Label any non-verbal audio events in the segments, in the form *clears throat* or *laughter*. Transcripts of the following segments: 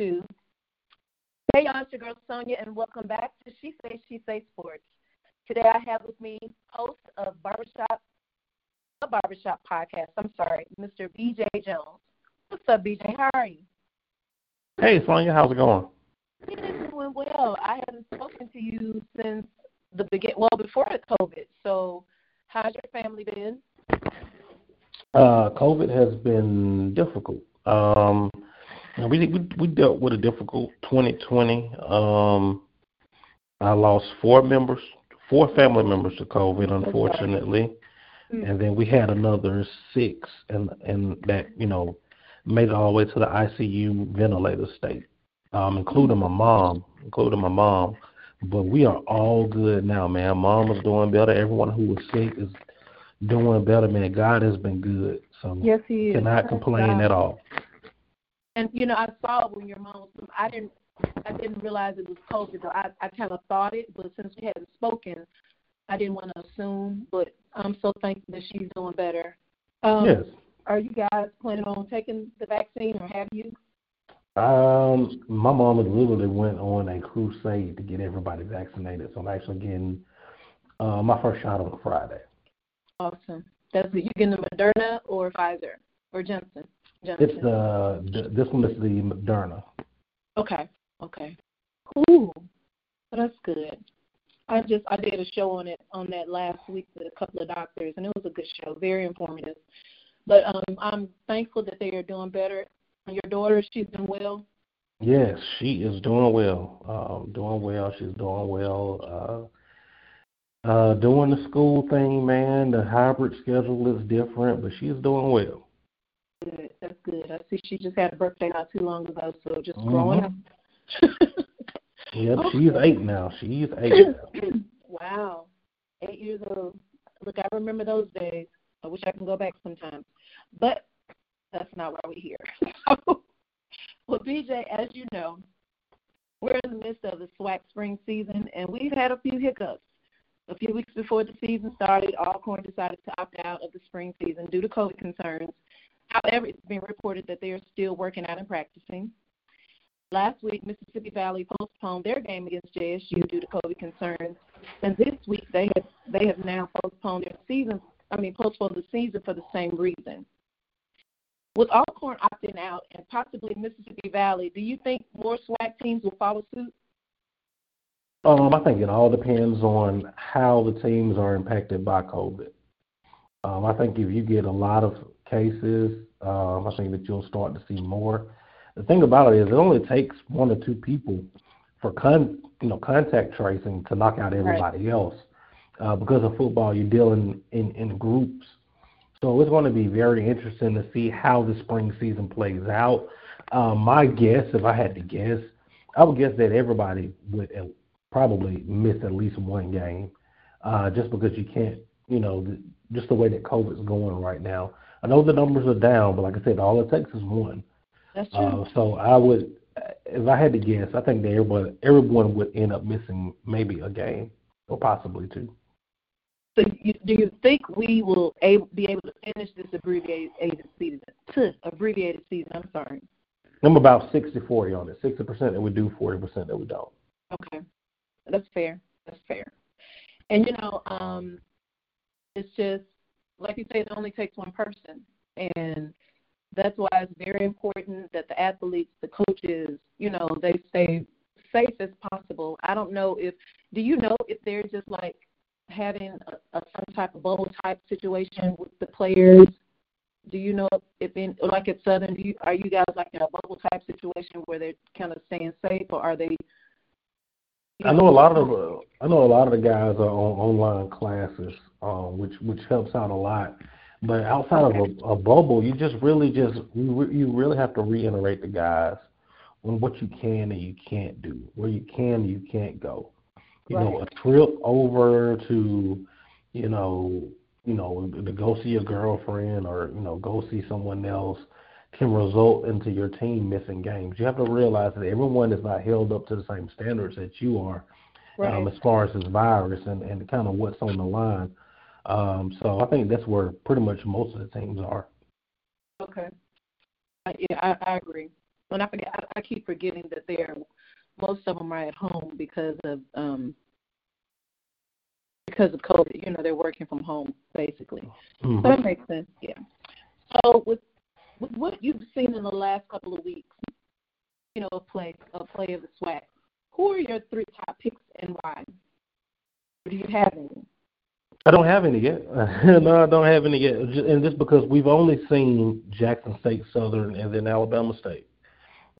Two. Hey, y'all, it's your girl Sonia, and welcome back to She Say She Say Sports. Today I have with me host of Barbershop, a Barbershop podcast. I'm sorry, Mr. BJ Jones. What's up, BJ? How are you? Hey, Sonia, how's it going? It's doing well. I haven't spoken to you since the begin. Well, before the COVID. So, how's your family been? Uh, COVID has been difficult. Um, we, we we dealt with a difficult 2020. Um, I lost four members, four family members to COVID, unfortunately, and then we had another six, and and that you know made it all the way to the ICU ventilator state, um, including my mom, including my mom. But we are all good now, man. Mom is doing better. Everyone who was sick is doing better, man. God has been good, so Yes, he is. cannot complain at all. And you know, I saw it when your mom was. I didn't. I didn't realize it was COVID. Though I I kind of thought it, but since we hadn't spoken, I didn't want to assume. But I'm so thankful that she's doing better. Um, Yes. Are you guys planning on taking the vaccine, or have you? Um, my mom literally went on a crusade to get everybody vaccinated, so I'm actually getting uh, my first shot on Friday. Awesome. That's it. You getting the Moderna or Pfizer or Johnson? Johnson. It's the, this one is the Moderna. Okay. Okay. Cool. Well, that's good. I just I did a show on it on that last week with a couple of doctors, and it was a good show, very informative. But um, I'm thankful that they are doing better. Your daughter, she's doing well. Yes, she is doing well. Um, doing well. She's doing well. Uh, uh, doing the school thing, man. The hybrid schedule is different, but she's doing well. Good. That's good. I see she just had a birthday not too long ago, so just mm-hmm. growing up. *laughs* Yep, Okay. she's eight now. She's eight now. *clears throat* wow. Eight years old. Look, I remember those days. I wish I can go back sometime. But that's not why we're here. *laughs* well, BJ, as you know, we're in the midst of the SWAC spring season, and we've had a few hiccups. A few weeks before the season started, Alcorn decided to opt out of the spring season due to COVID concerns. However, it's been reported that they are still working out and practicing. Last week, Mississippi Valley postponed their game against JSU due to COVID concerns, and this week they have they have now postponed their season. I mean, postponed the season for the same reason. With Alcorn opting out and possibly Mississippi Valley, do you think more SWAC teams will follow suit? Um, I think it all depends on how the teams are impacted by COVID. Um, I think if you get a lot of cases, um, I think that you'll start to see more. The thing about it is, it only takes one or two people for con, you know, contact tracing to knock out everybody else. Uh, because of football, you're dealing in, in groups. So it's going to be very interesting to see how the spring season plays out. Um, my guess, if I had to guess, I would guess that everybody would probably miss at least one game, uh, just because you can't, you know, the, just the way that COVID's going right now. I know the numbers are down, but like I said, all it takes is one. That's true. Uh, so I would, if I had to guess, I think that everyone, everyone would end up missing maybe a game or possibly two. so, you, do you think we will able, be able to finish this abbreviated season? Abbreviated season. I'm sorry. I'm about 60-40 on it. 60% that we do, 40% that we don't. Okay, that's fair. That's fair. And you know, um, it's just like you say, it only takes one person, and that's why it's very important that the athletes, the coaches, you know, they stay safe as possible. I don't know if do you know if they're just like having a, a some type of bubble type situation with the players. Do you know if in like at Southern, do you, are you guys like in a bubble type situation where they're kind of staying safe, or are they? I know a lot of the, I know a lot of the guys are on online classes, um, which which helps out a lot. But outside of a, a bubble, you just really just you, you really have to reiterate the guys on what you can and you can't do, where you can and you can't go. You Right. know, a trip over to, you know, you know, to go see a girlfriend or you know go see someone else can result into your team missing games. You have to realize that everyone is not held up to the same standards that you are Right. um, as far as this virus and, and kind of what's on the line. Um, so I think that's where pretty much most of the teams are. Okay. Uh, yeah, I, I agree. When I forget, I, I keep forgetting that they're most of them are at home because of um because of COVID. You know, they're working from home basically. Mhm. So that makes sense. Yeah. So with with what you've seen in the last couple of weeks, you know, of play a play of the SWAC, who are your three top picks and why? Or do you have any? I don't have any yet. *laughs* no, I don't have any yet. And just because we've only seen Jackson State, Southern, and then Alabama State.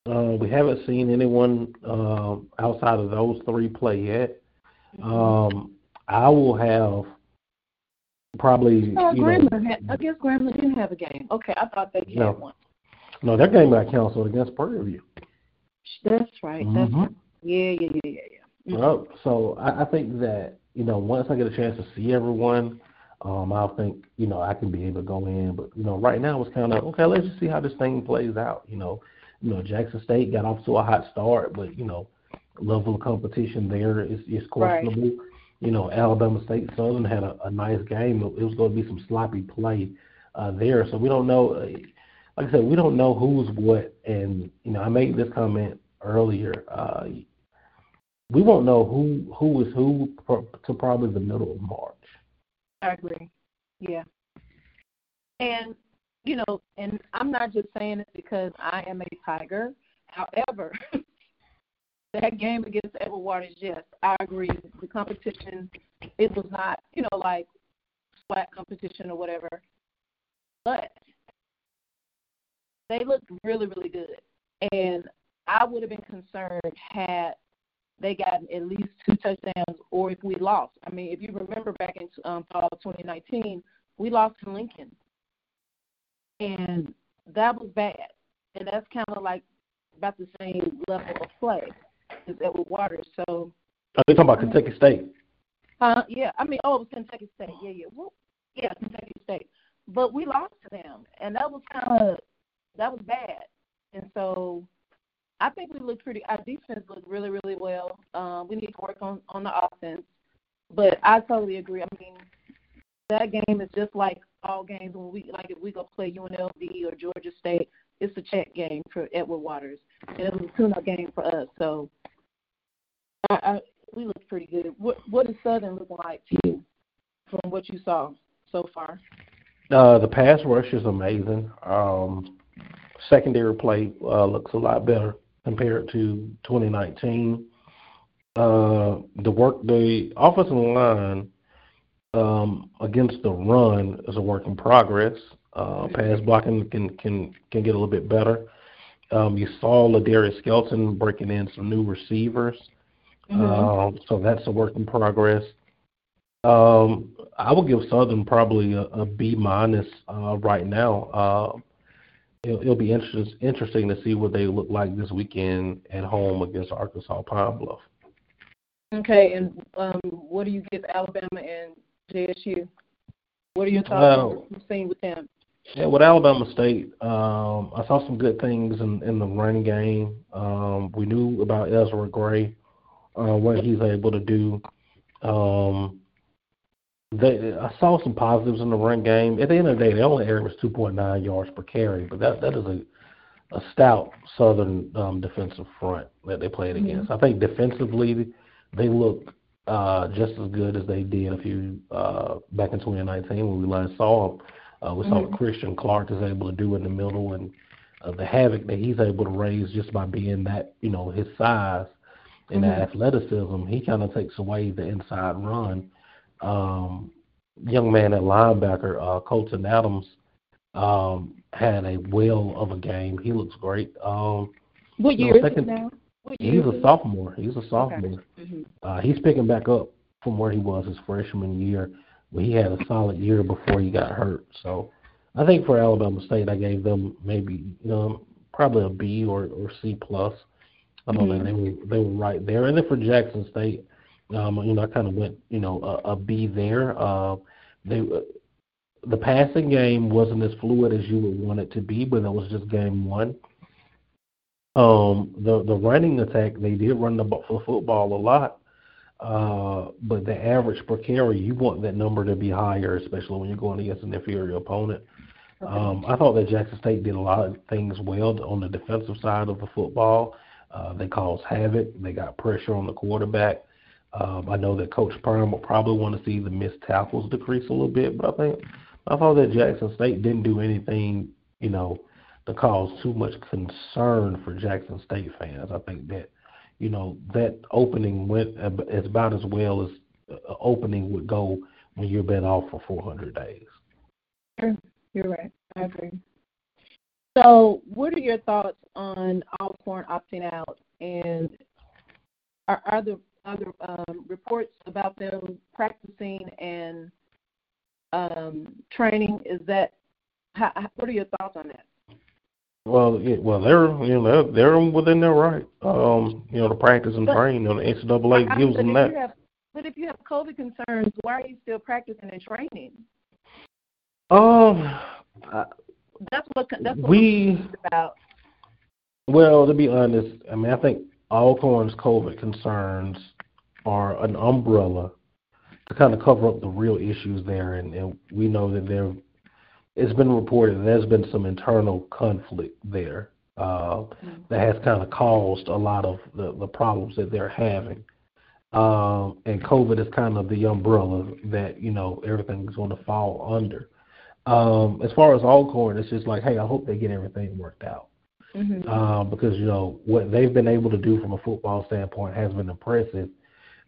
Uh, we haven't seen anyone um, outside of those three play yet. Um, I will have probably, Oh, you know, had, I guess Grambling didn't have a game. Okay, I thought they had No. one. no, their game got canceled against Prairie View. That's right. That's Mhm. right. Yeah, yeah, yeah, yeah, yeah. Mhm. Well, so I, I think that you know once I get a chance to see everyone, um, I'll think you know I can be able to go in. But you know right now it's kind of okay. Let's just see how this thing plays out. You know, you know Jackson State got off to a hot start, but you know level of competition there is is Right. You know Alabama State Southern had a, a nice game. It was going to be some sloppy play uh, there, so we don't know. Uh, like I said, we don't know who's what, and you know I made this comment earlier. Uh, we won't know who who is who to probably the middle of March. I agree. Yeah. And you know, and I'm not just saying it because I am a Tiger. However, *laughs* that game against Edward Waters, yes, I agree. The competition, it was not, you know, like flat competition or whatever. But they looked really, really good. And I would have been concerned had they got at least two touchdowns or if we lost. I mean, if you remember back in um, fall of 2019, we lost to Lincoln. And that was bad. And that's kind of like about the same level of play as Edward Waters. So, Are they talking about Kentucky State? uh, yeah, I mean, oh, it was Kentucky State. Yeah, yeah. Well, yeah, Kentucky State. But we lost to them. And that was kind of, that was bad. And so I think we looked pretty. Our defense looked really, really well. Um, we need to work on on the offense, but I totally agree. I mean, that game is just like all games when we like if we go play UNLV or Georgia State. It's a check game for Edward Waters, and it was a tune-up game for us. So I, I we looked pretty good. What what is Southern looking like to you from what you saw so far? Uh, the pass rush is amazing. Um, secondary play uh, looks a lot better compared to 2019. Uh, the work, the offensive line um, against the run is a work in progress. Uh, pass blocking can can can get a little bit better. Um, you saw Ladarius Skelton breaking in some new receivers, um, so that's a work in progress. Um, I would give Southern probably a, a B minus uh, right now. Uh, it'll, it'll be interest, interesting to see what they look like this weekend at home against Arkansas Pine Bluff. Okay, and um, what do you give Alabama and JSU? What are your thoughts what you've seen with them? Yeah, with Alabama State, um, I saw some good things in, in the running game. Um, we knew about Ezra Gray, uh, what he's able to do. Um, they, I saw some positives in the run game. At the end of the day, they only averaged 2.9 yards per carry, but that that is a a stout Southern um, defensive front that they played against. I think defensively, they look uh, just as good as they did a few uh, back in 2019 when we last saw them. Uh, we saw what Christian Clark is able to do in the middle and uh, the havoc that he's able to raise just by being that, you know, his size and that athleticism. He kind of takes away the inside run. Um, young man at linebacker, uh, Colton Adams, um, had a whale of a game. He looks great. Um, What No, year is second- he now? What year he's a sophomore. He's a sophomore. Mhm. Uh, he's picking back up from where he was his freshman year. But he had a solid year before he got hurt. So I think for Alabama State, I gave them maybe you know probably a B or or C plus. I know mm-hmm. that they were they were right there. And then for Jackson State, um, you know, I kind of went you know a, a B there. Uh, they the passing game wasn't as fluid as you would want it to be, but that was just game one. Um, the the running attack they did run the football a lot, uh, but the average per carry you want that number to be higher, especially when you're going against an inferior opponent. Okay. Um, I thought that Jackson State did a lot of things well on the defensive side of the football. Uh, they caused havoc. They got pressure on the quarterback. Um, I know that Coach Prime will probably want to see the missed tackles decrease a little bit, but I think I thought that Jackson State didn't do anything, you know, to cause too much concern for Jackson State fans. I think that, you know, that opening went as about as well as an opening would go when you've been off for 400 days. You're right. I agree. So, what are your thoughts on all Alcorn opting out, and are, are there other um, reports about them practicing and um, training? Is that how, what are your thoughts on that? Well, yeah, well, they're you know they're, they're within their right, um, you know, to practice and but, train. You know, the NCAA gives them that. Have, but if you have COVID concerns, why are you still practicing and training? Um, that's what that's what we about. Well, to be honest, I mean, I think Alcorn's COVID concerns are an umbrella to kind of cover up the real issues there, and, and we know that there, it's been reported that there's been some internal conflict there uh, mm-hmm. that has kind of caused a lot of the, the problems that they're having. Um, and COVID is kind of the umbrella that you know everything's going to fall under. Um, as far as Alcorn, it's just like, hey, I hope they get everything worked out. Mm-hmm. Uh, because you know what they've been able to do from a football standpoint has been impressive,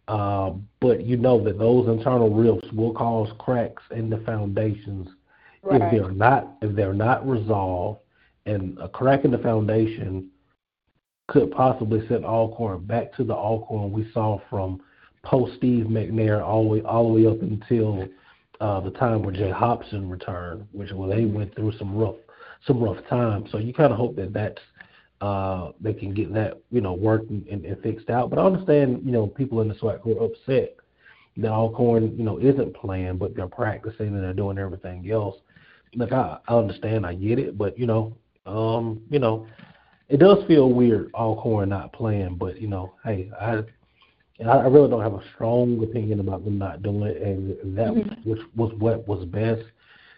uh, but you know that those internal rifts will cause cracks in the foundations right. if they're not if they're not resolved, and a crack in the foundation could possibly send Alcorn back to the Alcorn we saw from post Steve McNair all the way all the way up until uh, the time where Jay Hopson returned, which where they went through some rough some rough times. So you kind of hope that that's uh, they can get that you know worked and, and, fixed out. But I understand you know people in the SWAC who are upset that Alcorn you know isn't playing, but they're practicing and they're doing everything else. Look, I, I understand, I get it, but you know, um, you know, it does feel weird Alcorn not playing. But you know, hey, I I really don't have a strong opinion about them not doing it, and that mm-hmm. which was what was best.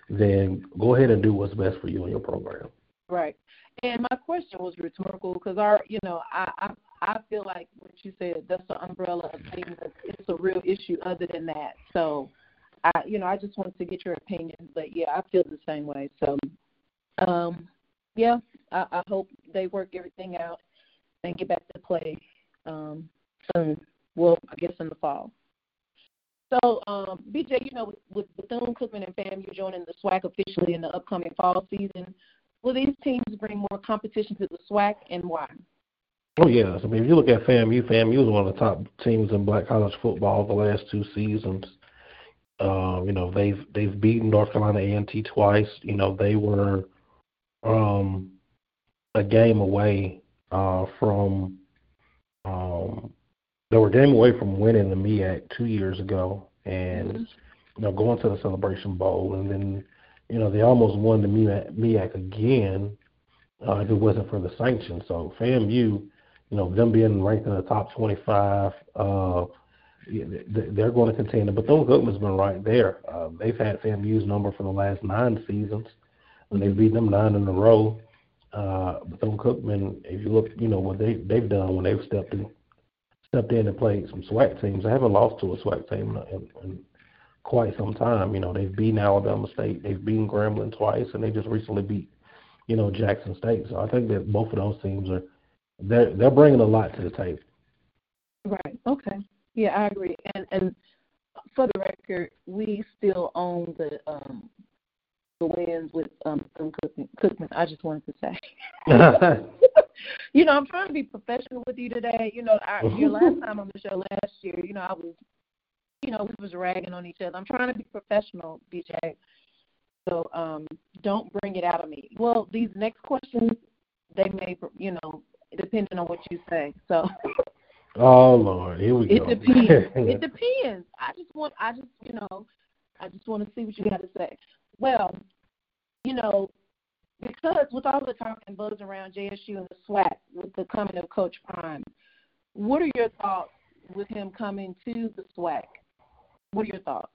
Then go ahead and do what's best for you and your program. Right. And my question was rhetorical because our, you know, I, I I feel like what you said that's the umbrella of things. It's a real issue other than that. So, I, you know, I just wanted to get your opinion. But yeah, I feel the same way. So, um, yeah, I, I hope they work everything out and get back to play um, soon. Well, I guess in the fall. So, um, BJ, you know, with, with Bethune Cookman and FAMU joining the SWAC officially in the upcoming fall season, Will these teams bring more competition to the SWAC, and why? Oh yes, I mean if you look at FAMU, FAMU is one of the top teams in black college football the last two seasons. Uh, you know they've they've beaten North Carolina A&T twice. You know they were um, a game away uh, from um, they were a game away from winning the MEAC two years ago, and mm-hmm. you know going to the Celebration Bowl, and then you know, they almost won the MEAC again uh, if it wasn't for the sanctions. So FAMU, you know, them being ranked in the top 25, uh, they're going to contend. But Bethune Cookman's been right there. Uh, they've had FAMU's number for the last nine seasons, and they've beaten them nine in a row. Uh, Bethune Cookman, if you look, you know what they they've done when they've stepped in, stepped in and played some SWAC teams. They haven't lost to a SWAC team in, in, quite some time. You know, they've beaten Alabama State, they've beaten Grambling twice, and they just recently beat, you know, Jackson State. So I think that both of those teams are they're they're bringing a lot to the table. Right. Okay. Yeah, I agree. And and for the record, we still own the um the wins with um Cookman. Cookman. I just wanted to say. *laughs* you know, I'm trying to be professional with you today. You know, our, your last *laughs* time on the show last year, you know, I was you know, we was ragging on each other. I'm trying to be professional, BJ. So um, don't bring it out of me. Well, these next questions, they may, you know, depending on what you say. So. *laughs* Oh Lord, here we it go. It depends. *laughs* it depends. I just want. I just, you know, I just want to see what you got to say. Well, you know, because with all the talk and buzz around JSU and the SWAC with the coming of Coach Prime, what are your thoughts with him coming to the SWAC? What are your thoughts?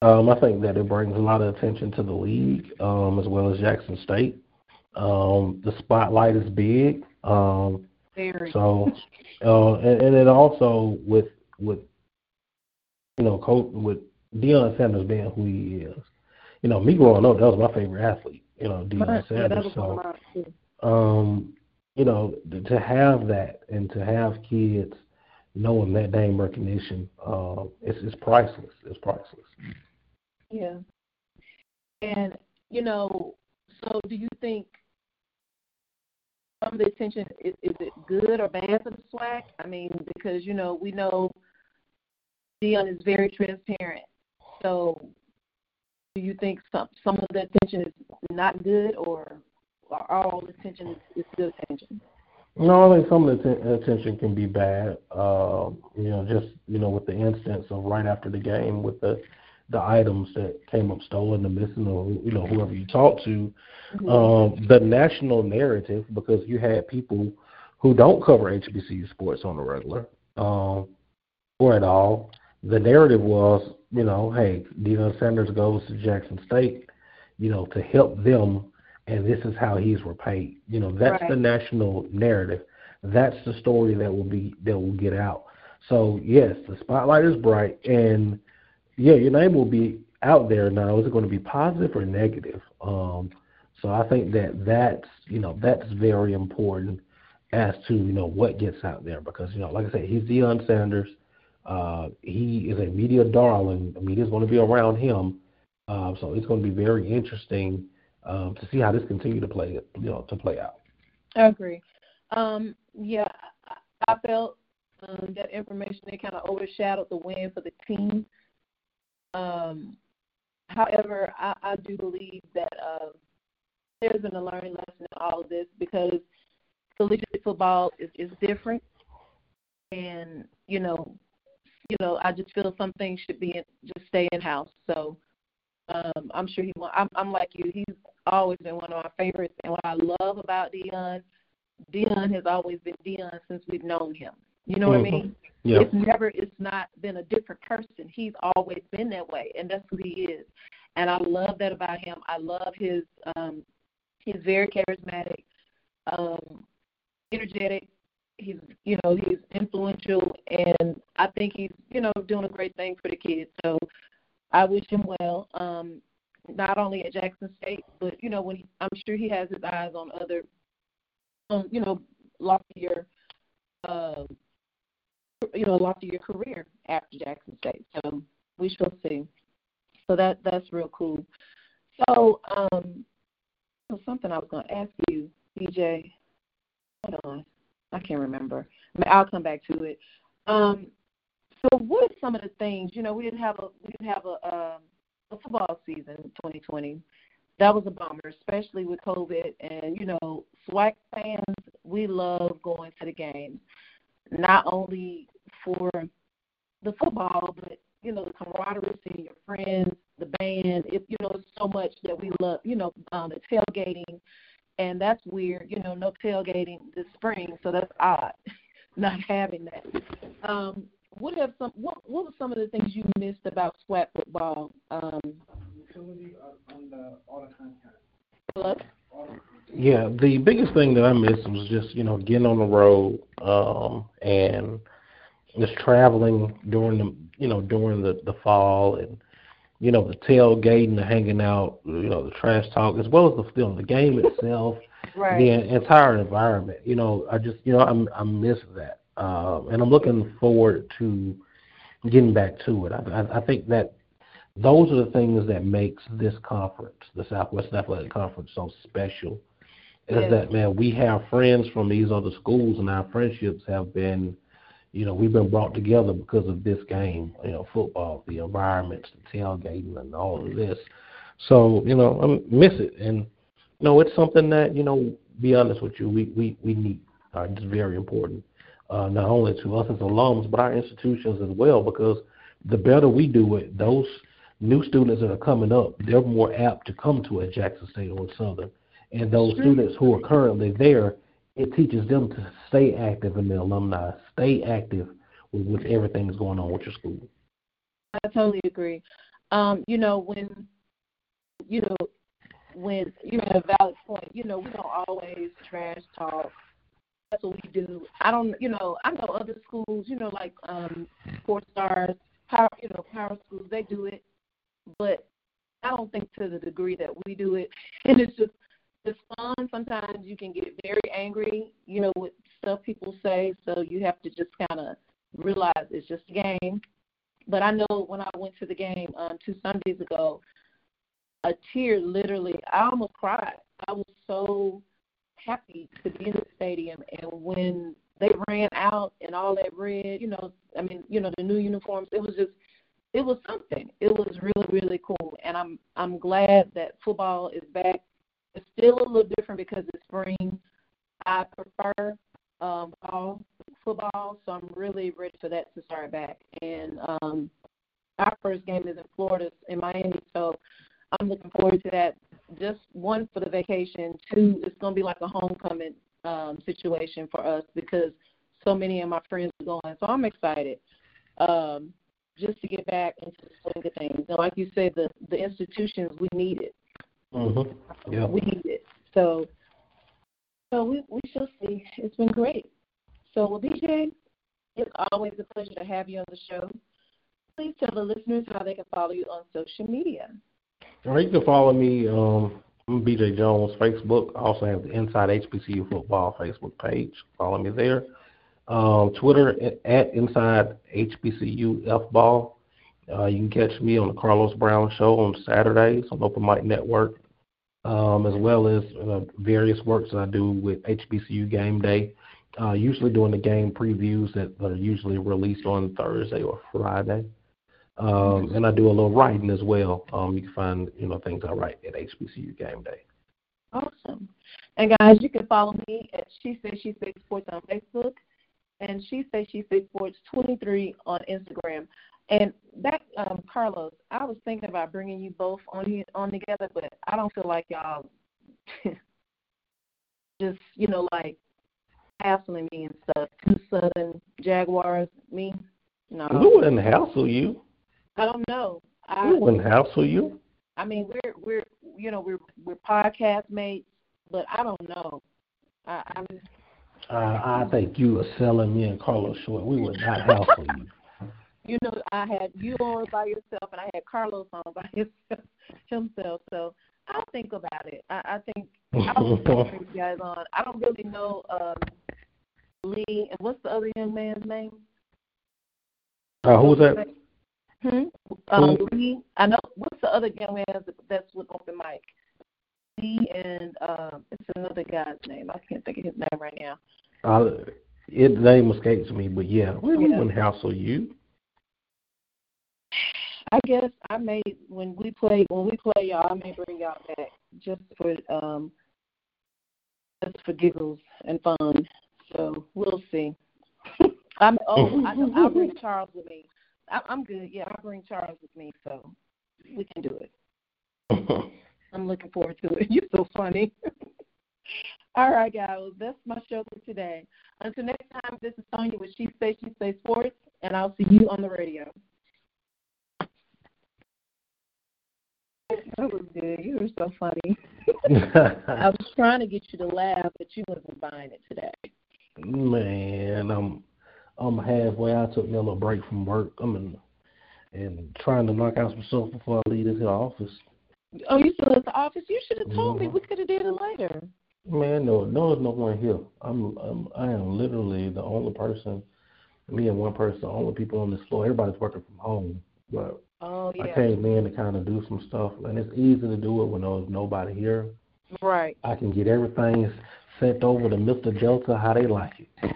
Um, I think that it brings a lot of attention to the league, um, as well as Jackson State. Um, the spotlight is big. Um, Very. So, uh, and, and then also with with you know, coach with Deion Sanders being who he is. You know, me growing up, that was my favorite athlete. You know, Deion yeah, Sanders. So, um, you know, to have that and to have kids knowing that name recognition, uh, it's, it's priceless. It's priceless. Yeah. And, you know, so do you think some of the attention is, is it good or bad for the SWAC? I mean, because, you know, we know Deion is very transparent. So do you think some some of the attention is not good or all the attention is, is good attention? No, I think some of the attention can be bad. Uh, you know, just you know, with the instance of right after the game with the the items that came up stolen, the missing, or you know, whoever you talk to, mm-hmm. um, the national narrative because you had people who don't cover HBCU sports on the regular, um, or at all. The narrative was, you know, hey, Deion Sanders goes to Jackson State, you know, to help them and this is how he's repaid. You know, that's right. the national narrative. That's the story that will be that will get out. So yes, the spotlight is bright, and yeah, your name will be out there now. Is it going to be positive or negative? Um, so I think that that's you know that's very important as to you know what gets out there because you know like I said, he's Deion Sanders. Uh, he is a media darling. The media is going to be around him, uh, so it's going to be very interesting um, to see how this continue to play you know to play out. I agree. Um, yeah, I felt um, that information they kind of overshadowed the win for the team. Um, however, I, I do believe that uh, there's been a learning lesson in all of this because collegiate football is, is different, and you know, you know, I just feel some things should be in, just stay in house. So um, I'm sure he. I'm, I'm like you. He's always been one of my favorites. And what I love about Deion, Deion has always been Deion since we've known him. You know mm-hmm. what I mean? Yeah. It's never. It's not been a different person. He's always been that way, and that's who he is. And I love that about him. I love his. um He's very charismatic, um, energetic. He's, you know, he's influential, and I think he's, you know, doing a great thing for the kids. So I wish him well. Um, not only at Jackson State, but you know, when he, I'm sure he has his eyes on other, um, you know, loftier, uh, you know, a lot of your career after Jackson State. So we shall see. So that that's real cool. So um, so something I was going to ask you, BJ. Hold on, I can't remember. I'll come back to it. Um, so what are some of the things? You know, we didn't have a we didn't have a um, a football season in 2020. That was a bummer, especially with COVID. And you know, SWAC fans, we love going to the games, not only for the football, but you know, the camaraderie, seeing your friends, the band. It, you know, it's so much that we love. You know, um, the tailgating, and that's weird. You know, no tailgating this spring, so that's odd, *laughs* not having that. Um, what have some what what were some of the things you missed about SWAC football? Um, yeah, the biggest thing that I missed was just you know getting on the road um, and just traveling during the you know during the the fall and you know the tailgating, the hanging out, you know the trash talk, as well as the you know, the game itself, *laughs* right. the entire environment. You know, I just you know I'm I miss that. Um, and I'm looking forward to getting back to it. I, I, I think that those are the things that makes this conference, the Southwest Athletic Conference, so special. Is yes. that man? We have friends from these other schools, and our friendships have been, you know, we've been brought together because of this game. You know, football, the environments, the tailgating, and all of this. So, you know, I miss it, and you know, it's something that you know be honest with you, we we we need. Uh, it's very important, uh, not only to us as alums, but our institutions as well, because the better we do it, those new students that are coming up, they're more apt to come to a Jackson State or Southern. And those students who are currently there, it teaches them to stay active in the alumni, stay active with, with everything that's going on with your school. I totally agree. Um, you know, when you know, when you're at a valid point, you know, we don't always trash talk. That's what we do. I don't you know, I know other schools, you know, like um four stars, power you know, power schools, they do it. But I don't think to the degree that we do it. *laughs* And it's just it's fun. Sometimes you can get very angry, you know, with stuff people say, so you have to just kinda realize it's just a game. But I know when I went to the game um, two Sundays ago, a tear literally, I almost cried. I was so happy to be in the stadium, and when they ran out and all that red, you know, I mean, you know, the new uniforms, it was just, it was something. It was really, really cool, and I'm, I'm glad that football is back. It's still a little different because it's spring. I prefer um, fall football, so I'm really ready for that to start back. And um, our first game is in Florida, in Miami, so I'm looking forward to that. Just one for the vacation, two, it's going to be like a homecoming um, situation for us because so many of my friends are going. So I'm excited um, just to get back into the swing of things. And like you said, the the institutions we need it. Mm-hmm. Yeah. We need it. So so we we shall see. It's been great. So well, BJ, it's always a pleasure to have you on the show. Please tell the listeners how they can follow you on social media. All right, you can follow me. Um, I'm BJ Jones Facebook. I also have the Inside HBCU Football Facebook page. Follow me there. Um, Twitter at Inside HBCU F Ball. Uh, you can catch me on the Carlos Brown Show on Saturdays on Open Mic Network, um, as well as uh, various works that I do with HBCU Game Day. Uh, usually doing the game previews that, that are usually released on Thursday or Friday. Um, and I do a little writing as well. Um, you can find you know things I write at HBCU Game Day. Awesome. And guys, you can follow me at She Says She Says Sports on Facebook and She Says She Says Sports 23 on Instagram. And that, um, Carlos, I was thinking about bringing you both on here, on together, but I don't feel like y'all *laughs* just you know like hassling me and stuff. Two Southern Jaguars, me. No, Who wouldn't hassle you? I don't know. I Who wouldn't hassle you? I mean, we're we're you know we're we're podcast mates, but I don't know. I, I'm Uh, I think you are selling me and Carlos short. We would not hassle you. You know I had you on by yourself and I had Carlos on by *laughs* himself himself. So I'll think about it. I, I think I'll bring you guys on. I don't really know um Lee and what's the other young man's name? Uh, who was that? Hmm? Um, Lee. I know. What's the other young man that's- that's with open mic? Lee and um, it's another guy's name. I can't think of his name right now. Uh, it name escapes me, but yeah, we, wouldn't hassle you. I guess I may when we play when we play y'all, I may bring y'all back just for um just for giggles and fun. So we'll see. *laughs* I'm oh I, I'll bring *laughs* Charles with me. I, I'm good. Yeah, I'll bring Charles with me, so we can do it. *laughs* I'm looking forward to it. You're so funny. All right, guys. That's my show for today. Until next time, this is Sonya with She Say She Say Sports, and I'll see you on the radio. That was good. You were so funny. *laughs* I was trying to get you to laugh, but you wasn't be buying it today. Man, I'm I'm halfway. I took me a little break from work. I'm in and trying to knock out some stuff before I leave this here office. Oh, you still at the office? You should have told me. Mhm. We could have did it later. Man, no, no, there's no one here. I'm, I'm, I am literally the only person. Me and one person, the only people on this floor. Everybody's working from home, but Oh I came in to kind of do some stuff, and it's easy to do it when there's nobody here. Right. I can get everything sent over to Mr. Delta how they like it.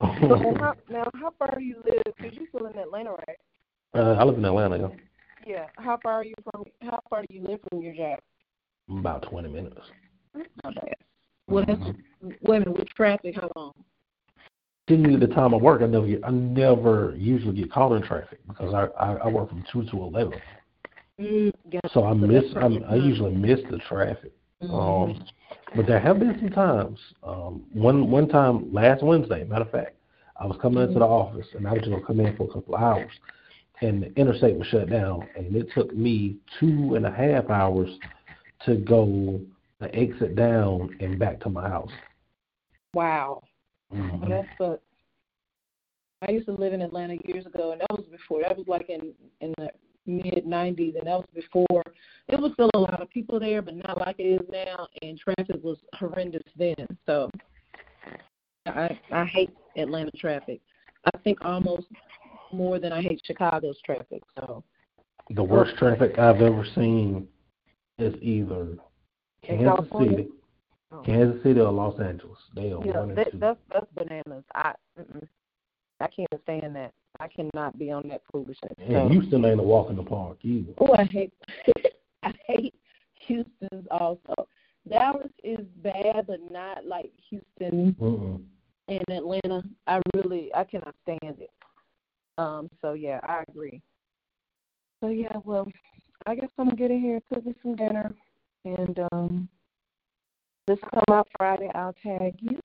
So, how, now, how far you live? Because you're still in Atlanta, right? uh, I live in Atlanta. yeah. Yeah. How far are you from? How far do you live from your job? About 20 minutes. Not bad. Well, that's, wait a minute, with traffic, how long? Generally, the time I work, I never get, I never usually get caught in traffic because I I, I work from two to eleven, Mm, so I miss I, perfect I usually miss the traffic. Mhm. Um, but there have been some times. Um, one one time last Wednesday, matter of fact, I was coming into the office and I was just gonna come in for a couple of hours, and the interstate was shut down, and it took me two and a half hours to go the exit down and back to my house. Wow. Mhm. Well, that sucks. I used to live in Atlanta years ago, and that was before. That was like in in the mid '90s, and that was before. It was still a lot of people there, but not like it is now. And traffic was horrendous then. So I I hate Atlanta traffic. I think almost more than I hate Chicago's traffic. So The worst traffic I've ever seen is either Kansas City, Oh. Kansas City, or Los Angeles. They are yeah, one and that, two. that's that's bananas. I mm-mm. I can't stand that. I cannot be on that foolishness. And So- Houston ain't a walk in the park either. Oh, I hate *laughs* I hate Houston's also. Dallas is bad, but not like Houston Mm-mm. and Atlanta. I really I cannot stand it. Um. So yeah, I agree. So yeah, well, I guess I'm getting here, cook me some dinner, and um, this come out Friday. I'll tag you.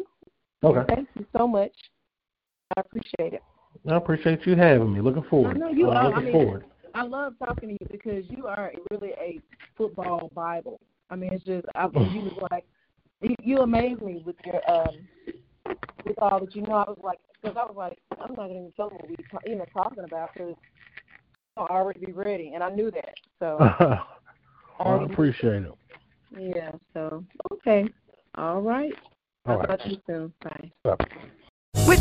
Okay. Thank you so much. I appreciate it. I appreciate you having me. Looking forward. I know you uh, are. Looking I mean, forward. I love talking to you because you are really a football bible. I mean, it's just I, you *laughs* was like you, you amaze me with your um with all that you know. I was like, because I was like, I'm not even telling what we ta- even talking about because I'll already be ready, and I knew that. So *laughs* I appreciate it. yeah. So okay, all right. All I'll right. talk to you soon. Bye. Bye.